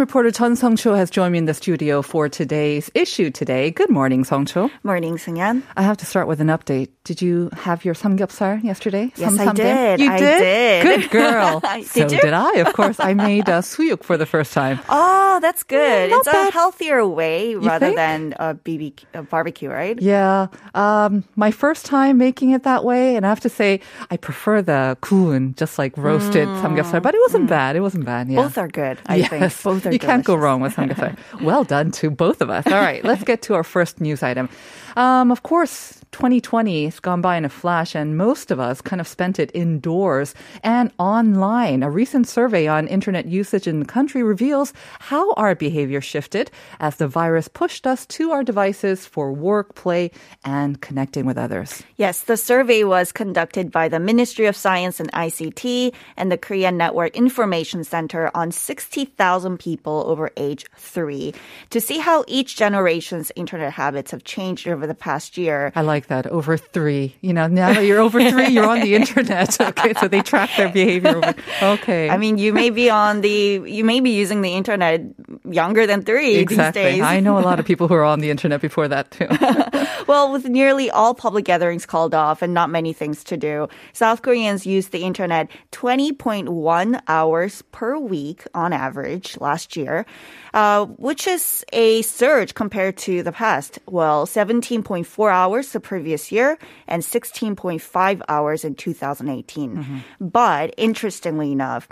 Reporter Chun Song Cho has joined me in the studio for today's issue today. Good morning, Song Cho. Morning, Sunyan. I have to start with an update. Did you have your samgyeopsal yesterday? Yes, I Samsamgyeop? did. You I did? did. Good girl. Did so you? did I. Of course, I made uh, suyuk for the first time. Oh, that's good. not it's bad. a healthier way rather think? than a BB a barbecue, right? Yeah, um, my first time making it that way, and I have to say I prefer the kuun, just like roasted samgyeopsal. But it wasn't bad. It wasn't bad. Yeah. Mm. Both are good. I yes, think both are. You can't go wrong with samgyeopsal. well done to both of us. All right, let's get to our first news item. Um, of course, 2020 has gone by in a flash, and most of us kind of spent it indoors and online. A recent survey on internet usage in the country reveals how our behavior shifted as the virus pushed us to our devices for work, play, and connecting with others. Yes, the survey was conducted by the Ministry of Science and ICT and the Korean Network Information Center on 60,000 people over age three to see how each generation's internet habits have changed over the past year. I like that. Over three. You know, now that you're over three, you're on the internet. Okay, so they track their behavior. Over, okay. I mean, you may be on the, you may be using the internet younger than three exactly. these days. I know a lot of people who are on the internet before that too. Well, with nearly all public gatherings called off and not many things to do, South Koreans used the internet 20.1 hours per week on average last year, uh, which is a surge compared to the past. Well, 17.4 hours the previous year and 16.5 hours in 2018. But interestingly enough,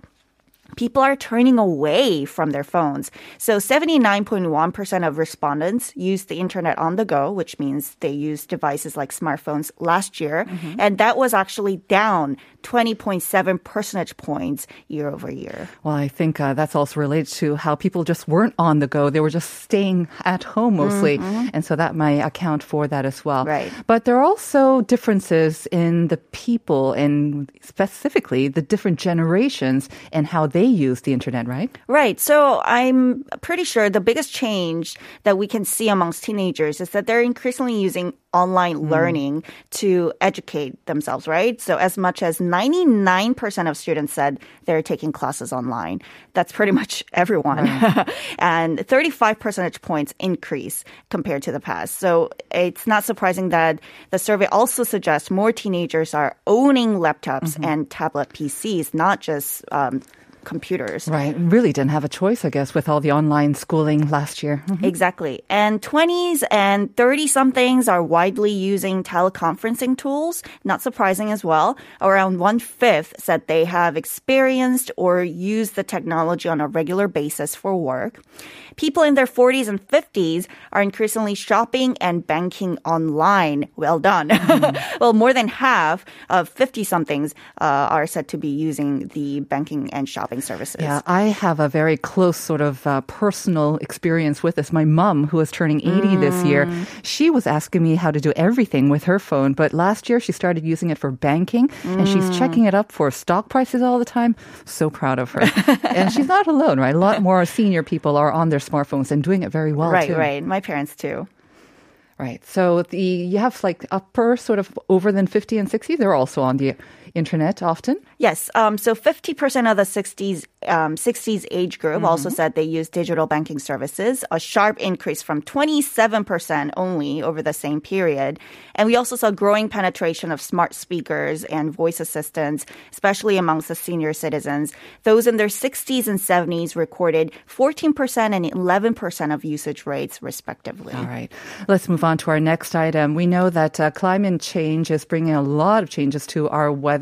people are turning away from their phones. So 79.1% of respondents use the internet on the go, which means they use devices like smartphones last year. And that was actually down 20.7 percentage points year over year. well, I think uh, that's also related to how people just weren't on the go. They were just staying at home mostly. And so that might account for that as well. Right. But there are also differences in the people and specifically the different generations and how they use the internet, right? Right. So I'm pretty sure the biggest change that we can see amongst teenagers is that they're increasingly using online learning to educate themselves, right? So as much as 99% of students said they're taking classes online. That's pretty much everyone. and 35 percentage points increase compared to the past. So it's not surprising that the survey also suggests more teenagers are owning laptops and tablet PCs, not just um, computers. Right. Really didn't have a choice, I guess, with all the online schooling last year. Exactly. And 20s and 30 somethings are widely using teleconferencing tools. Not surprising as well. Around one fifth said they have experienced or used the technology on a regular basis for work. People in their 40s and 50s are increasingly shopping and banking online. Well done. well, more than half of 50 somethings uh, are said to be using the banking and shopping services. Yeah, I have a very close sort of uh, personal experience with this. My mom, who is turning 80 this year, Mm. she was asking me how to do everything with her phone. But last year, she started using it for banking and she's Mm. checking it up for stock prices all the time. So proud of her. and she's not alone, right? A lot more senior people are on their smartphones and doing it very well, Right, too. right. My parents too. Right. So the you have like upper sort of over than 50 and 60. They're also on the internet often. Yes. Um, so 50% of the 60s, um, 60s age group Mm-hmm. also said they use digital banking services, a sharp increase from 27% only over the same period. And we also saw growing penetration of smart speakers and voice assistants, especially amongst the senior citizens. Those in their 60s and 70s recorded 14% and 11% of usage rates, respectively. All right. Let's move on to our next item. We know that uh, climate change is bringing a lot of changes to our weather,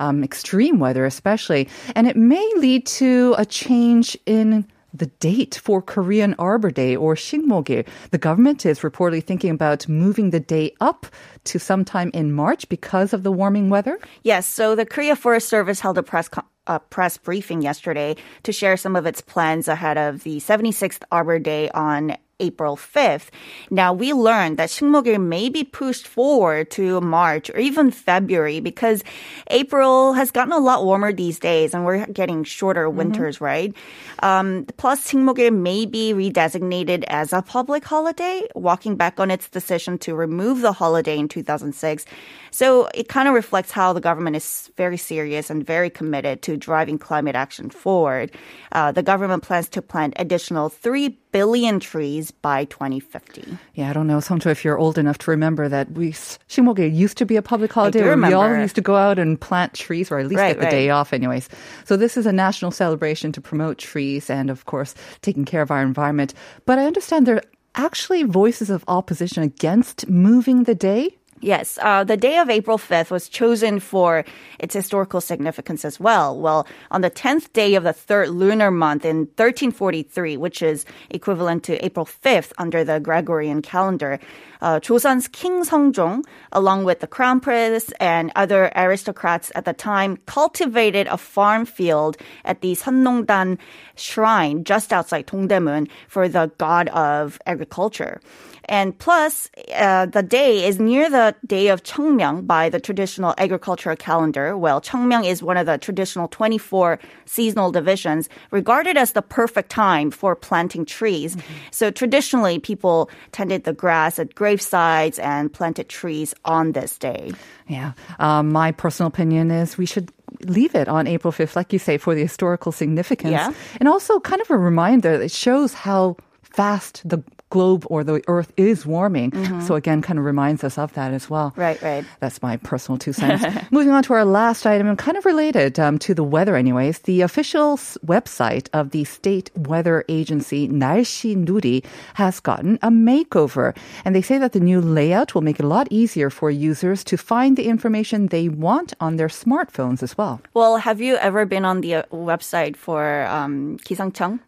um, extreme weather especially, and it may lead to a change in the date for Korean Arbor Day or Shingmogil. The government is reportedly thinking about moving the day up to sometime in March because of the warming weather. Yes, so the Korea Forest Service held a press a press briefing yesterday to share some of its plans ahead of the 76th Arbor Day on April 5th. Now, we learned that Shingmogil may be pushed forward to March or even February because April has gotten a lot warmer these days and we're getting shorter winters, right? Um, plus, Shingmogil may be redesignated as a public holiday, walking back on its decision to remove the holiday in 2006. So it kind of reflects how the government is very serious and very committed to driving climate action forward. Uh, the government plans to plant additional 3 billion trees by 2050. Yeah, I don't know, Songcho, if you're old enough to remember that we Shingmogil used to be a public holiday. where We all used to go out and plant trees, or at least Right, get the right. day off, anyways. So this is a national celebration to promote trees and, of course, taking care of our environment. But I understand there are actually voices of opposition against moving the day. Yes, uh, the day of April 5th was chosen for its historical significance as well. Well, on the 10th day of the third lunar month in 1343, which is equivalent to April 5th under the Gregorian calendar, uh, Joseon's King Seongjong, along with the crown prince and other aristocrats at the time, cultivated a farm field at the Seonnongdan shrine just outside Dongdaemun for the god of agriculture. And plus, uh, the day is near the day of Cheongmyeong by the traditional agricultural calendar. Well, Cheongmyeong is one of the traditional 24 seasonal divisions, regarded as the perfect time for planting trees. So traditionally, people tended the grass at gravesides and planted trees on this day. Yeah. Um, my personal opinion is we should leave it on April 5th, like you say, for the historical significance. Yeah. And also kind of a reminder that it shows how fast the globe or the earth is warming. So again, kind of reminds us of that as well. Mm-hmm. Right, right. That's my personal two cents. Moving on to our last item, and kind of related um, to the weather, anyways. The official s- website of the state weather agency 날씨 누리 has gotten a makeover, and they say that the new layout will make it a lot easier for users to find the information they want on their smartphones as well. Well, have you ever been on the uh, website for um, 기상청?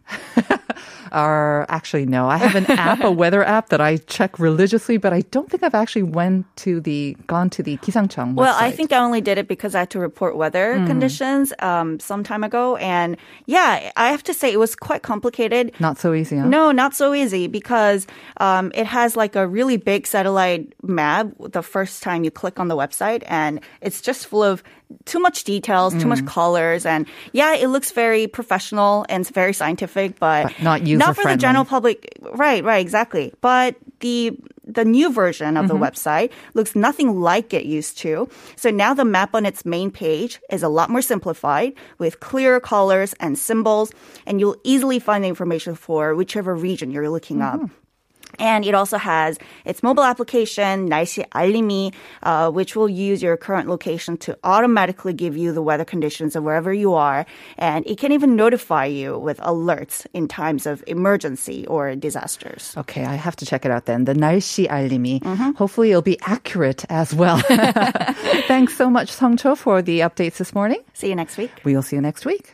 Are actually, no, I have an app, a weather app that I check religiously, but I don't think I've actually went to the gone to the Kisangchang. Well, website. I think I only did it because I had to report weather mm. conditions um, some time ago, and yeah, I have to say it was quite complicated. Not so easy. Huh? No, not so easy because um, it has like a really big satellite map the first time you click on the website, and it's just full of too much details, too much mm. colors, and yeah, it looks very professional and it's very scientific, but, But not not for the general public. Right, right, exactly. But the the new version of the mm-hmm. website looks nothing like it used to. So now the map on its main page is a lot more simplified with clearer colors and symbols, and you'll easily find the information for whichever region you're looking up. Mm-hmm. And it also has its mobile application, 날씨 알림이, uh, which will use your current location to automatically give you the weather conditions of wherever you are. And it can even notify you with alerts in times of emergency or disasters. Okay, I have to check it out then. The 날씨 알림이. Mm-hmm. Hopefully it'll be accurate as well. Thanks so much, Songcho, for the updates this morning. See you next week. We'll see you next week.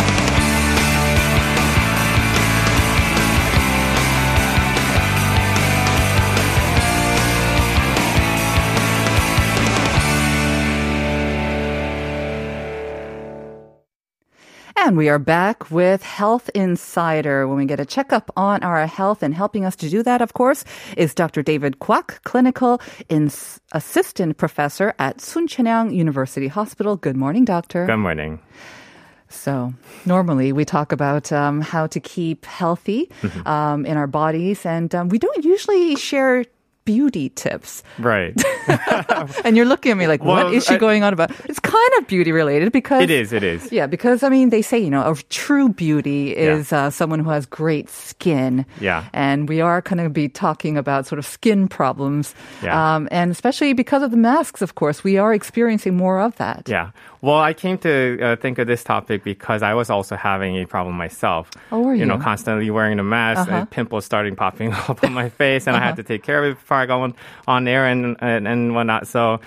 And we are back with Health Insider. When we get a checkup on our health and helping us to do that, of course, is Dr. David Kwak, clinical ins- assistant professor at Soonchunhyang University Hospital. Good morning, doctor. Good morning. So normally we talk about um, how to keep healthy um, in our bodies, and um, we don't usually share beauty tips. Right. And you're looking at me like, what Well, is she I- going on about? It's kind of beauty related because it is. It is. Yeah, because I mean, they say, you know, a true beauty Yeah. is uh, someone who has great skin. Yeah. And we are going to be talking about sort of skin problems. Yeah. Um, and especially because of the masks, of course, we are experiencing more of that. Yeah. Well, I came to uh, think of this topic because I was also having a problem myself. Oh, were You know, constantly wearing a mask, Uh-huh. and pimples starting popping up on my face, and I had to take care of it before I go on, there and, and and whatnot. So.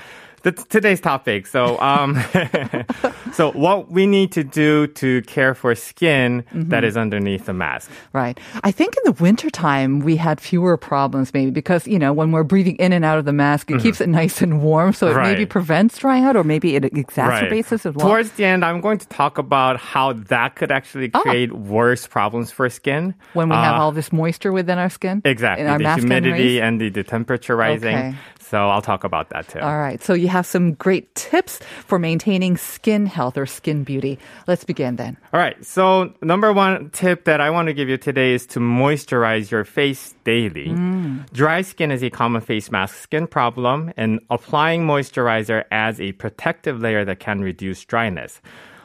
The, today's topic. So, um, so what we need to do to care for skin Mm-hmm. that is underneath the mask. Right. I think in the wintertime, we had fewer problems maybe because, you know, when we're breathing in and out of the mask, it keeps it nice and warm. So it maybe Mm-hmm. Prevents dry out or maybe it exacerbates this as well. Towards the end, I'm going to talk about how that could actually Oh. create worse problems for skin. when we have Uh, all this moisture within our skin. Exactly. Our the humidity and the, the temperature rising. Okay. So I'll talk about that too. All right. So you have some great tips for maintaining skin health or skin beauty. Let's begin then. All right. So number one tip that I want to give you today is to moisturize your face daily. Mm. Dry skin is a common face mask skin problem, and applying moisturizer adds a protective layer that can reduce dryness.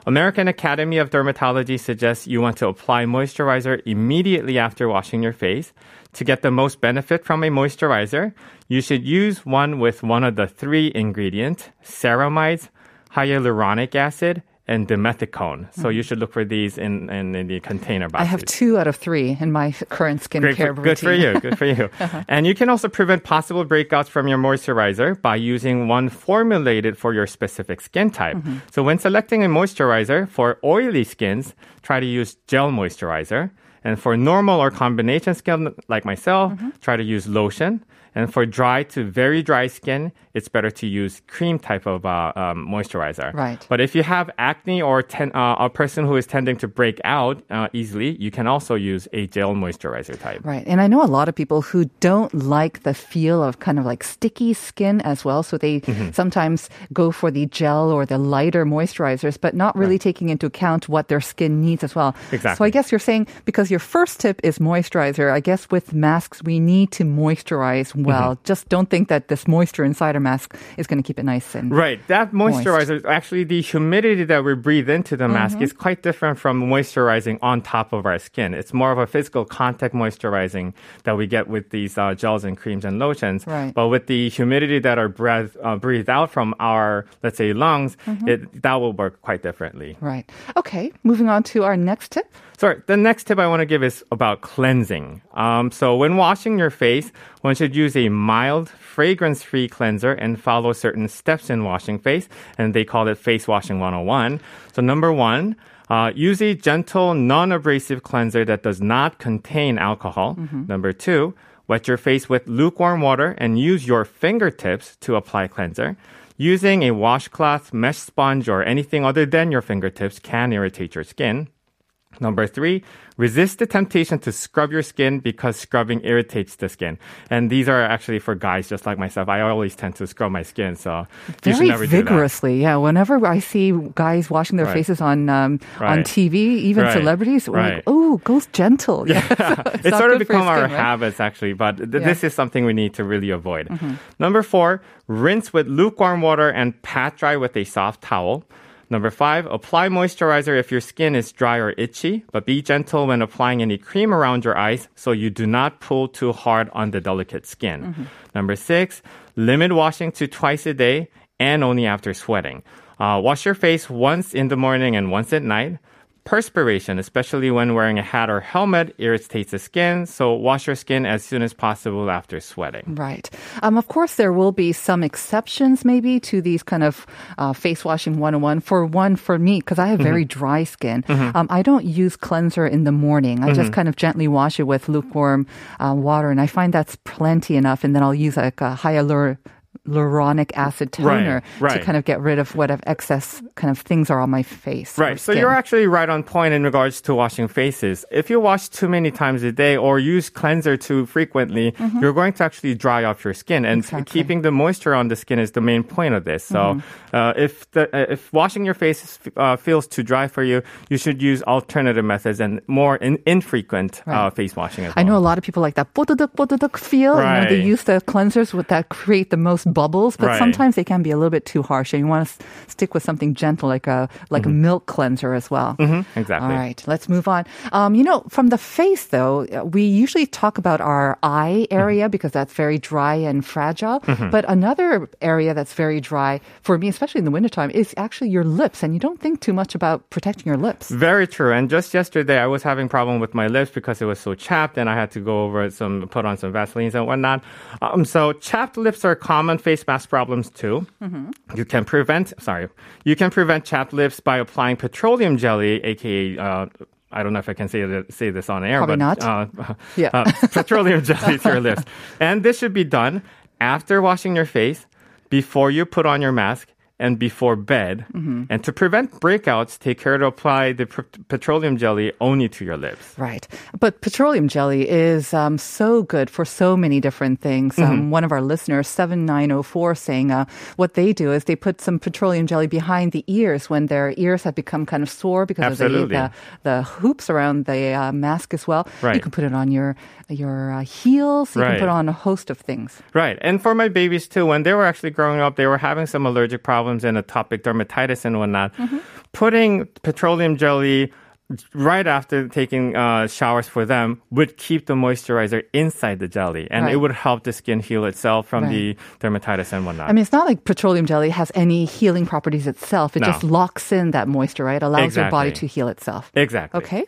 American Academy of Dermatology suggests you want to apply moisturizer immediately after washing your face. To get the most benefit from a moisturizer, you should use one with one of the three ingredients ceramides, hyaluronic acid, and dimethicone. So you should look for these in, in, in the container boxes. Mm-hmm. I have two out of three in my current skincare for, good for you. Good for you. And you can also prevent possible breakouts from your moisturizer by using one formulated for your specific skin type. So when selecting a moisturizer for oily skins, try to use gel moisturizer. And for normal or combination skin like myself, mm-hmm. try to use lotion. And for dry to very dry skin, it's better to use cream type of uh, um, moisturizer. Right. But if you have acne or ten, uh, a person who is tending to break out uh, easily, you can also use a gel moisturizer type. Right. And I know a lot of people who don't like the feel of kind of like sticky skin as well. So they Mm-hmm. sometimes go for the gel or the lighter moisturizers, but not really taking into account what their skin needs as well. Exactly. So I guess you're saying because your first tip is moisturizer, I guess with masks, we need to moisturize well. Mm-hmm. Just don't think that this moisture inside our mask is going to keep it nice and Right. That moisturizer, actually, the humidity that we breathe into the mask Mm-hmm. is quite different from moisturizing on top of our skin. It's more of a physical contact moisturizing that we get with these uh, gels and creams and lotions. Right. But with the humidity that are breath, uh, breathed out from our, let's say, lungs, Mm-hmm. it, that will work quite differently. Right. Okay. Moving on to our next tip. Sorry, the next tip I want to give is about cleansing. Um, so when washing your face, one should use a mild, fragrance-free cleanser and follow certain steps in washing face, and they call it face washing 101. So number one, uh, use a gentle, non-abrasive cleanser that does not contain alcohol. Number two, wet your face with lukewarm water and use your fingertips to apply cleanser. Using a washcloth, mesh sponge, or anything other than your fingertips can irritate your skin. Number three, resist the temptation to scrub your skin because scrubbing irritates the skin. And these are actually for guys just like myself. I always tend to scrub my skin, so Very never do that. vigorously, yeah. Whenever I see guys washing their Right. faces on um, on TV, even Right. celebrities, we're like, oh, goes gentle. Yeah, it's, not sort of become our skin, right? habits actually, but th- Yeah. Mm-hmm. this is something we need to really avoid. Number four, rinse with lukewarm water and pat dry with a soft towel. Number five, apply moisturizer if your skin is dry or itchy, but be gentle when applying any cream around your eyes so you do not pull too hard on the delicate skin. Mm-hmm. Number six, limit washing to twice a day and only after sweating. Uh, wash your face once in the morning and once at night. Perspiration, especially when wearing a hat or helmet, irritates the skin, so wash your skin as soon as possible after sweating. Right. Um, of course, there will be some exceptions maybe to these kind of uh, face washing 101. For one, for me, because I have very Mm-hmm. dry skin, um, I don't use cleanser in the morning. I Mm-hmm. just kind of gently wash it with lukewarm uh, water, and I find that's plenty enough. And then I'll use like a hyalur- hyaluronic acid toner Right, to right. kind of get rid of whatever excess kind of things are on my face. or Right. So skin. you're actually right on point in regards to washing faces. If you wash too many times a day or use cleanser too frequently, you're going to actually dry off your skin. And Mm-hmm. Exactly. Mm-hmm. keeping the moisture on the skin is the main point of this. So uh, if the, uh, if washing your face uh, feels too dry for you, you should use alternative methods and more in, infrequent uh, Right. face washing as well. I know a lot of people like that 뽀드득 뽀드득 feel. You know, they Right. use the cleansers with that create the most bubbles, but Right. sometimes they can be a little bit too harsh, and you want to stick with something gentle, like a like a milk cleanser as well. Mhm, exactly. All right, let's move on. Um, you know, from the face though, uh, we usually talk about our eye area Mm-hmm. because that's very dry and fragile. But another area that's very dry for me, especially in the wintertime, is actually your lips, and you don't think too much about protecting your lips. Very true. And just yesterday, I was having problem with my lips because it was so chapped, and I had to go over some, put on some Vaselines and whatnot. Um, so chapped lips are common face mask problems too. You can prevent. Sorry, you can prevent chapped lips by applying petroleum jelly, aka. Uh, I don't know if I can say say this on air, Probably but not. Uh, Yeah. uh, petroleum jelly to your lips, and this should be done after washing your face, before you put on your mask, and before bed. Mm-hmm. And to prevent breakouts, take care to apply the pr- petroleum jelly only to your lips. Right. But petroleum jelly is um, so good for so many different things. Mm-hmm. Um, one of our listeners, 7904, saying uh, what they do is they put some petroleum jelly behind the ears when their ears have become kind of sore because Absolutely. of the, the, the hoops around the uh, mask as well. Right. You can put it on your, your uh, heels. You Right. can put on a host of things. Right. And for my babies too, when they were actually growing up, they were having some allergic problems and atopic dermatitis and whatnot. Putting petroleum jelly right after taking uh, showers for them would keep the moisturizer inside the jelly and Right. it would help the skin heal itself from Right. the dermatitis and whatnot. I mean, it's not like petroleum jelly has any healing properties itself. It No. just locks in that moisture, right? Allows your body to heal itself. exactly. Okay.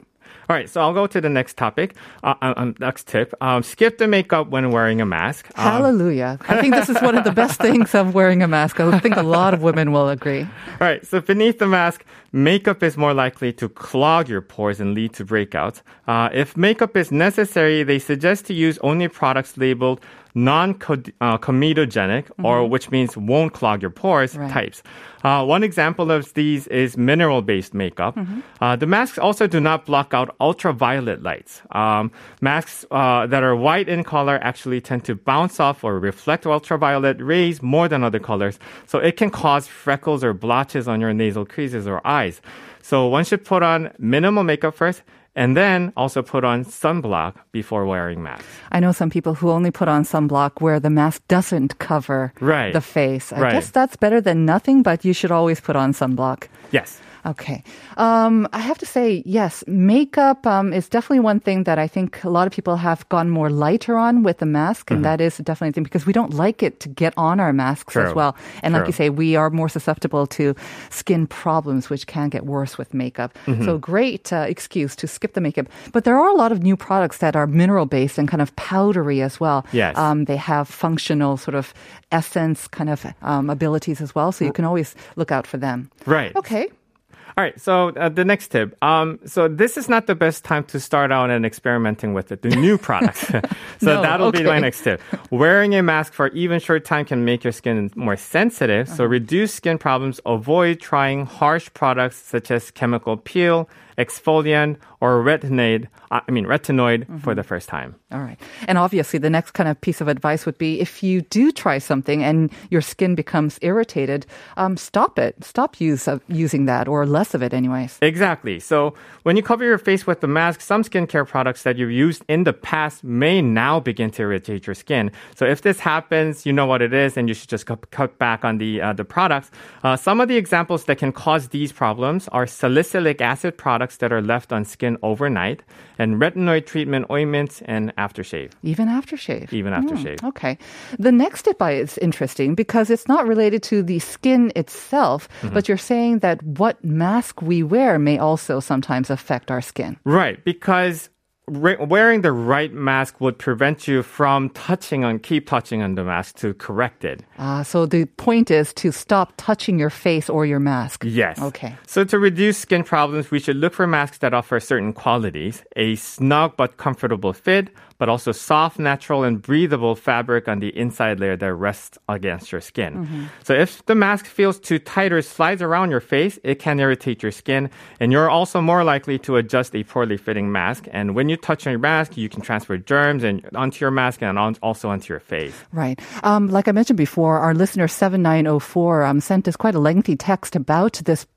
All right, so I'll go to the next topic. Uh, um, next tip: um, skip the makeup when wearing a mask. Um, Hallelujah. I think this is one of the best things of wearing a mask. I think a lot of women will agree. All right, so beneath the mask, makeup is more likely to clog your pores and lead to breakouts. Uh, if makeup is necessary, they suggest to use only products labeled non-comedogenic, or which means won't clog your pores Right. types. Uh, one example of these is mineral-based makeup. Uh, the masks also do not block out ultraviolet lights. Um, masks uh, that are white in color actually tend to bounce off or reflect ultraviolet rays more than other colors, so it can cause freckles or blotches on your nasal creases or eyes. So one should put on minimal makeup first, and then also put on sunblock before wearing masks. I know some people who only put on sunblock where the mask doesn't cover Right. the face. I Right. guess that's better than nothing, but you should always put on sunblock. Yes. Okay. Um, I have to say, yes, makeup um, is definitely one thing that I think a lot of people have gone more lighter on with the mask, and that is definitely a thing because we don't like it to get on our masks as well. And like you say, we are more susceptible to skin problems, which can get worse with makeup. So great uh, excuse to skip the makeup. But there are a lot of new products that are mineral based and kind of powdery as well. Yes. Um, they have functional sort of essence kind of um, abilities as well, so you can always look out for them. Right. Okay. All right. So uh, the next tip. Um, so this is not the best time to start out and experimenting with it, the new products. so No, that'll be my next tip. Wearing a mask for even short time can make your skin more sensitive. So Uh-huh. reduce skin problems. Avoid trying harsh products such as chemical peel, exfoliant, or retinoid. I mean retinoid Mm-hmm. for the first time. All right. And obviously, the next kind of piece of advice would be if you do try something and your skin becomes irritated, um, stop it. Stop use of using that or less of it, anyways. Exactly. So when you cover your face with the mask, some skincare products that you've used in the past may now begin to irritate your skin. So if this happens, you know what it is, and you should just cut, cut back on the uh, the products. Uh, some of the examples that can cause these problems are salicylic acid products that are left on skin overnight, and retinoid treatment ointments and aftershave. Even aftershave. Even aftershave. Okay. The next tip is interesting because it's not related to the skin itself, Mm-hmm. but you're saying that what mask we wear may also sometimes affect our skin. Right, because re- wearing the right mask would prevent you from touching on, keep touching on the mask to correct it. Uh, so the point is to stop touching your face or your mask. Yes. Okay. So to reduce skin problems, we should look for masks that offer certain qualities: a snug but comfortable fit, but also soft, natural, and breathable fabric on the inside layer that rests against your skin. So if the mask feels too tight or slides around your face, it can irritate your skin, and you're also more likely to adjust a poorly fitting mask. And when you touch your mask, you can transfer germs and onto your mask and on, also onto your face. Right. Um, like I mentioned before, our listener 7904 um, sent us quite a lengthy text about this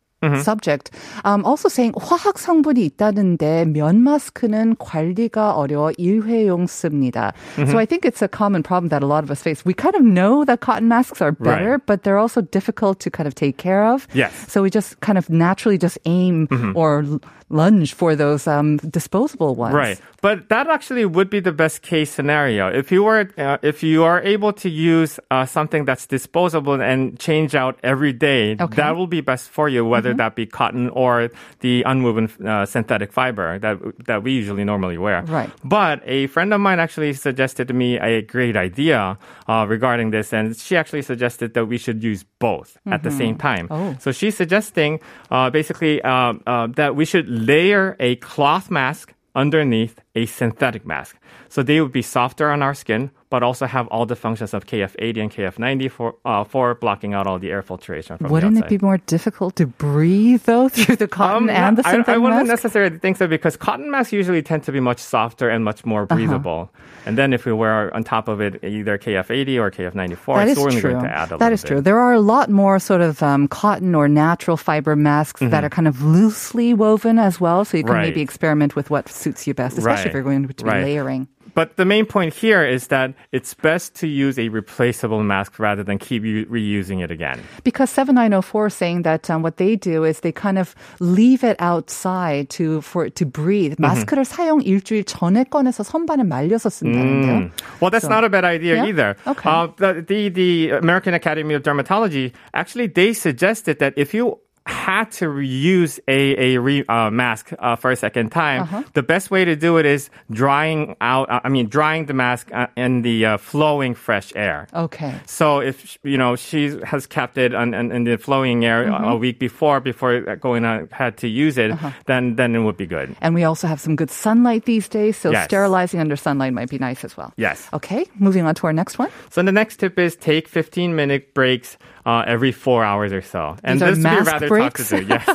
subject. Um, also saying 화학 성분이 있다는데 면 마스크는 관리가 어려워 일회용 씁니다. So I think it's a common problem that a lot of us face. We kind of know that cotton masks are better, Right. but they're also difficult to kind of take care of. Yes. So we just kind of naturally just aim or l- lunge for those um, disposable ones. Right. But that actually would be the best case scenario. If you were, uh, if you are able to use uh, something that's disposable and change out every day, Okay. that will be best for you, whether that be cotton or the unwoven uh, synthetic fiber that that we usually normally wear. Right. But a friend of mine actually suggested to me a great idea uh, regarding this, and she actually suggested that we should use both at the same time. Oh. So she's suggesting uh, basically uh, uh, that we should layer a cloth mask underneath a synthetic mask. So they would be softer on our skin, but also have all the functions of KF80 and KF90 for, uh, for blocking out all the air filtration from Wouldn't it be more difficult to breathe though through the cotton and the I, synthetic I wouldn't mask? necessarily think so because cotton masks usually tend to be much softer and much more Uh-huh. breathable. And then if we wear on top of it either KF80 or KF94, That it's only true. going to add a That little is bit. true. There are a lot more sort of um, cotton or natural fiber masks Mm-hmm. that are kind of loosely woven as well. So you can Right. maybe experiment with what suits you best, especially if you're going to be Right. layering. But the main point here is that it's best to use a replaceable mask rather than keep u- reusing it again. Because 7904 is saying that um, what they do is they kind of leave it outside to for it to breathe. Mm-hmm. 마스크를 사용 일주일 전에 꺼내서 선반에 말려서 쓴다는데요. Well, that's So- not a bad idea Yeah? either. Okay. Uh, the, the the American Academy of Dermatology actually they suggested that if you had to reuse a a re, uh, mask uh, for a second time, Uh-huh. the best way to do it is drying out. Uh, I mean, drying the mask uh, in the uh, flowing fresh air. Okay. So if you know she has kept it on, on, in the flowing air Mm-hmm. a week before before going ahead to use it, Uh-huh. then then it would be good. And we also have some good sunlight these days, so Yes. sterilizing under sunlight might be nice as well. Yes. Okay, moving on to our next one. So the next tip is take 15 minute breaks uh, every four hours or so. And These this would be rather breaks? to. Yes,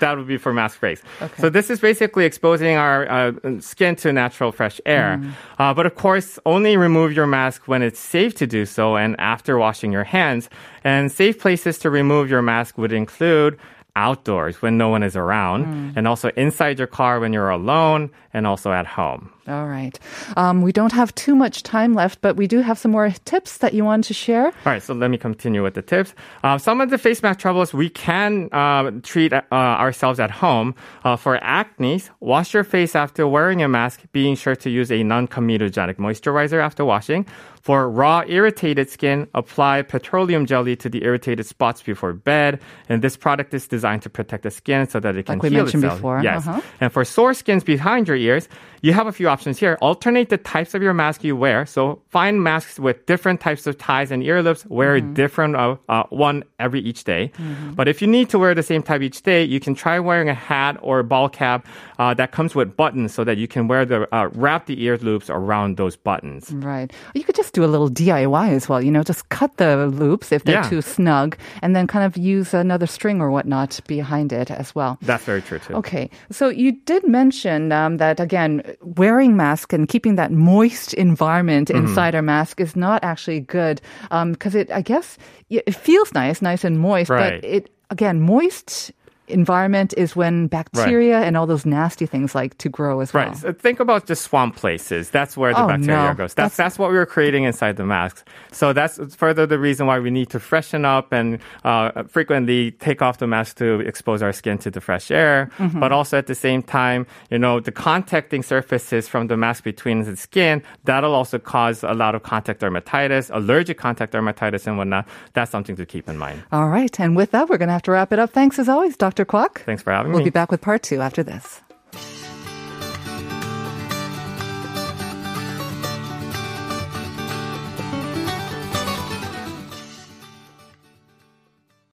that would be for mask breaks. So this is basically exposing our uh, skin to natural fresh air. Mm. Uh, but of course, only remove your mask when it's safe to do so and after washing your hands. And safe places to remove your mask would include outdoors when no one is around, Mm. and also inside your car when you're alone, and also at home. All right. Um, we don't have too much time left, but we do have some more tips that you want to share. All right, so let me continue with the tips. Uh, some of the face mask troubles we can uh, treat uh, ourselves at home. Uh, for acne, wash your face after wearing a mask, being sure to use a non-comedogenic moisturizer after washing. For raw, irritated skin, apply petroleum jelly to the irritated spots before bed. And this product is designed to protect the skin so that it can Like we heal mentioned itself. before, Yes. uh-huh. And for sore skins behind your ears, you have a few options here. Alternate the types of your mask you wear. So find masks with different types of ties and ear loops. Wear Mm-hmm. a different uh, uh, one every each day. But if you need to wear the same type each day, you can try wearing a hat or a ball cap uh, that comes with buttons so that you can wear the uh, wrap the ear loops around those buttons. Right. You could just do a little DIY as well. You know, just cut the loops if they're Yeah. too snug, and then kind of use another string or whatnot behind it as well. That's very true too. Okay, so you did mention um, that again, wearing mask and keeping that moist environment Mm-hmm. inside our mask is not actually good because it, I guess, it feels nice, nice and moist, Right. but it again, moist environment is when bacteria and all those nasty things like to grow as well. Right. So think about just swamp places. That's where the Oh, bacteria no. goes. That's- That's, that's what we were creating inside the masks. So that's further the reason why we need to freshen up and uh, frequently take off the mask to expose our skin to the fresh air. Mm-hmm. But also at the same time, you know, the contacting surfaces from the mask between the skin, that'll also cause a lot of contact dermatitis, allergic contact dermatitis and whatnot. That's something to keep in mind. All right, and with that, we're going to have to wrap it up. Thanks as always, Dr. Kwak. Thanks for having me. We'll be back with part two after this.